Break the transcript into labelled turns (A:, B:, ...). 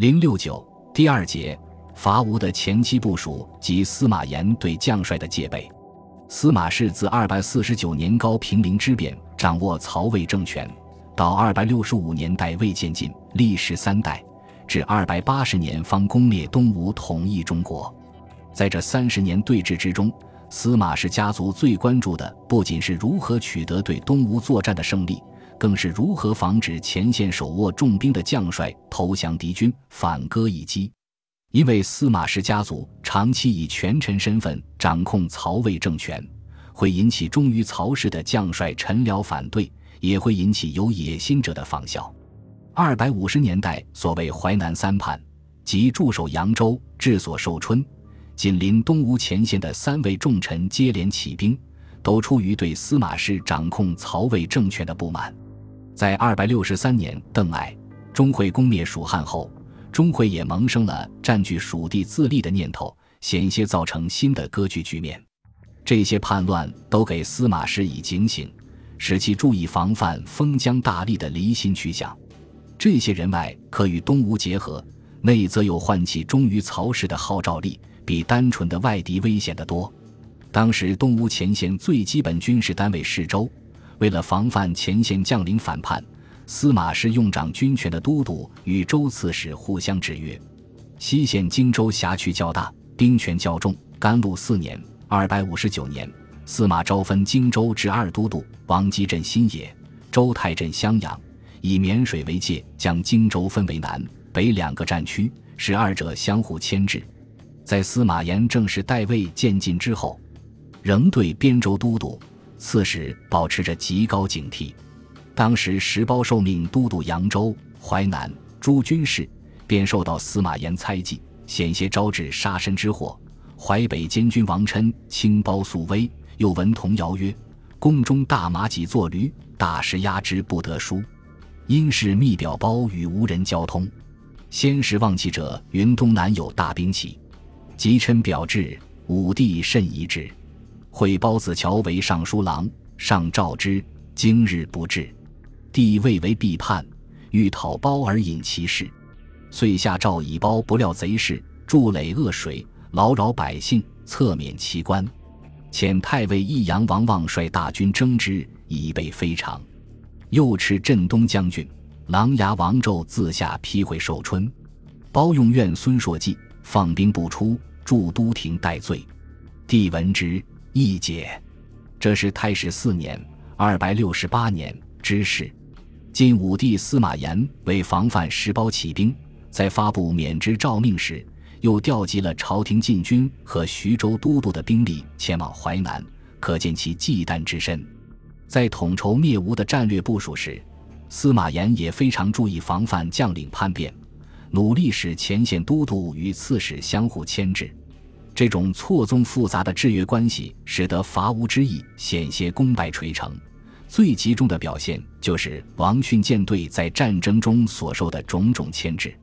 A: 零六九第二节，伐吴的前期部署及司马炎对将帅的戒备。司马氏自二百四十九年高平陵之变掌握曹魏政权，到二百六十五年代魏渐进，历时三代，至二百八十年方攻灭东吴，统一中国。在这三十年对峙之中，司马氏家族最关注的不仅是如何取得对东吴作战的胜利，更是如何防止前线手握重兵的将帅投降敌军、反戈一击。因为司马氏家族长期以权臣身份掌控曹魏政权，会引起忠于曹氏的将帅陈辽反对，也会引起有野心者的仿效。二百五十年代，所谓淮南三叛，即驻守扬州、治所寿春。紧邻东吴前线的三位重臣接连起兵，都出于对司马氏掌控曹魏政权的不满。在二百六十三年，邓艾、钟会攻灭蜀汉后，钟会也萌生了占据蜀地自立的念头，险些造成新的割据局面。这些叛乱都给司马氏以警醒，使其注意防范封疆大吏的离心趋向。这些人外可与东吴结合，内则有唤起忠于曹氏的号召力。比单纯的外敌危险得多。当时东吴前线最基本军事单位是州，为了防范前线将领反叛，司马氏用掌军权的都督与州刺史互相制约。西线荆州辖区较大，兵权较重。甘露四年（二百五十九年），司马昭分荆州至二都督，王基镇新野，周泰镇襄阳，以沔水为界，将荆州分为南北两个战区，使二者相互牵制。在司马炎正式代魏渐进之后，仍对边州都督、刺史保持着极高警惕。当时石苞受命都督扬州、淮南诸军事，便受到司马炎猜忌，险些招致杀身之祸。淮北监军王琛轻包素威，又闻童谣曰：“宫中大马己作驴，大师压之不得书。”因是密表包与无人交通。先时望其者云东南有大兵起。即琛表至，武帝甚疑之。会包子乔为尚书郎，上诏之，今日不至。帝未为必叛，欲讨包而引其事，遂下诏以包不料贼事，筑垒恶水，劳扰百姓，侧免其官。遣太尉益阳王望率大军征之，以备非常。又持镇东将军琅琊王胄自下批回寿春，包用怨孙硕计，放兵不出。驻都亭待罪，帝闻之，亦解。这是太史四年（二百六十八年）之事。晋武帝司马炎为防范石苞起兵，在发布免职诏命时，又调集了朝廷禁军和徐州都督的兵力前往淮南，可见其忌惮之深。在统筹灭吴的战略部署时，司马炎也非常注意防范将领叛变，努力使前线都督与刺史相互牵制。这种错综复杂的制约关系，使得伐吴之役险些功败垂成。最集中的表现就是王迅舰队在战争中所受的种种牵制。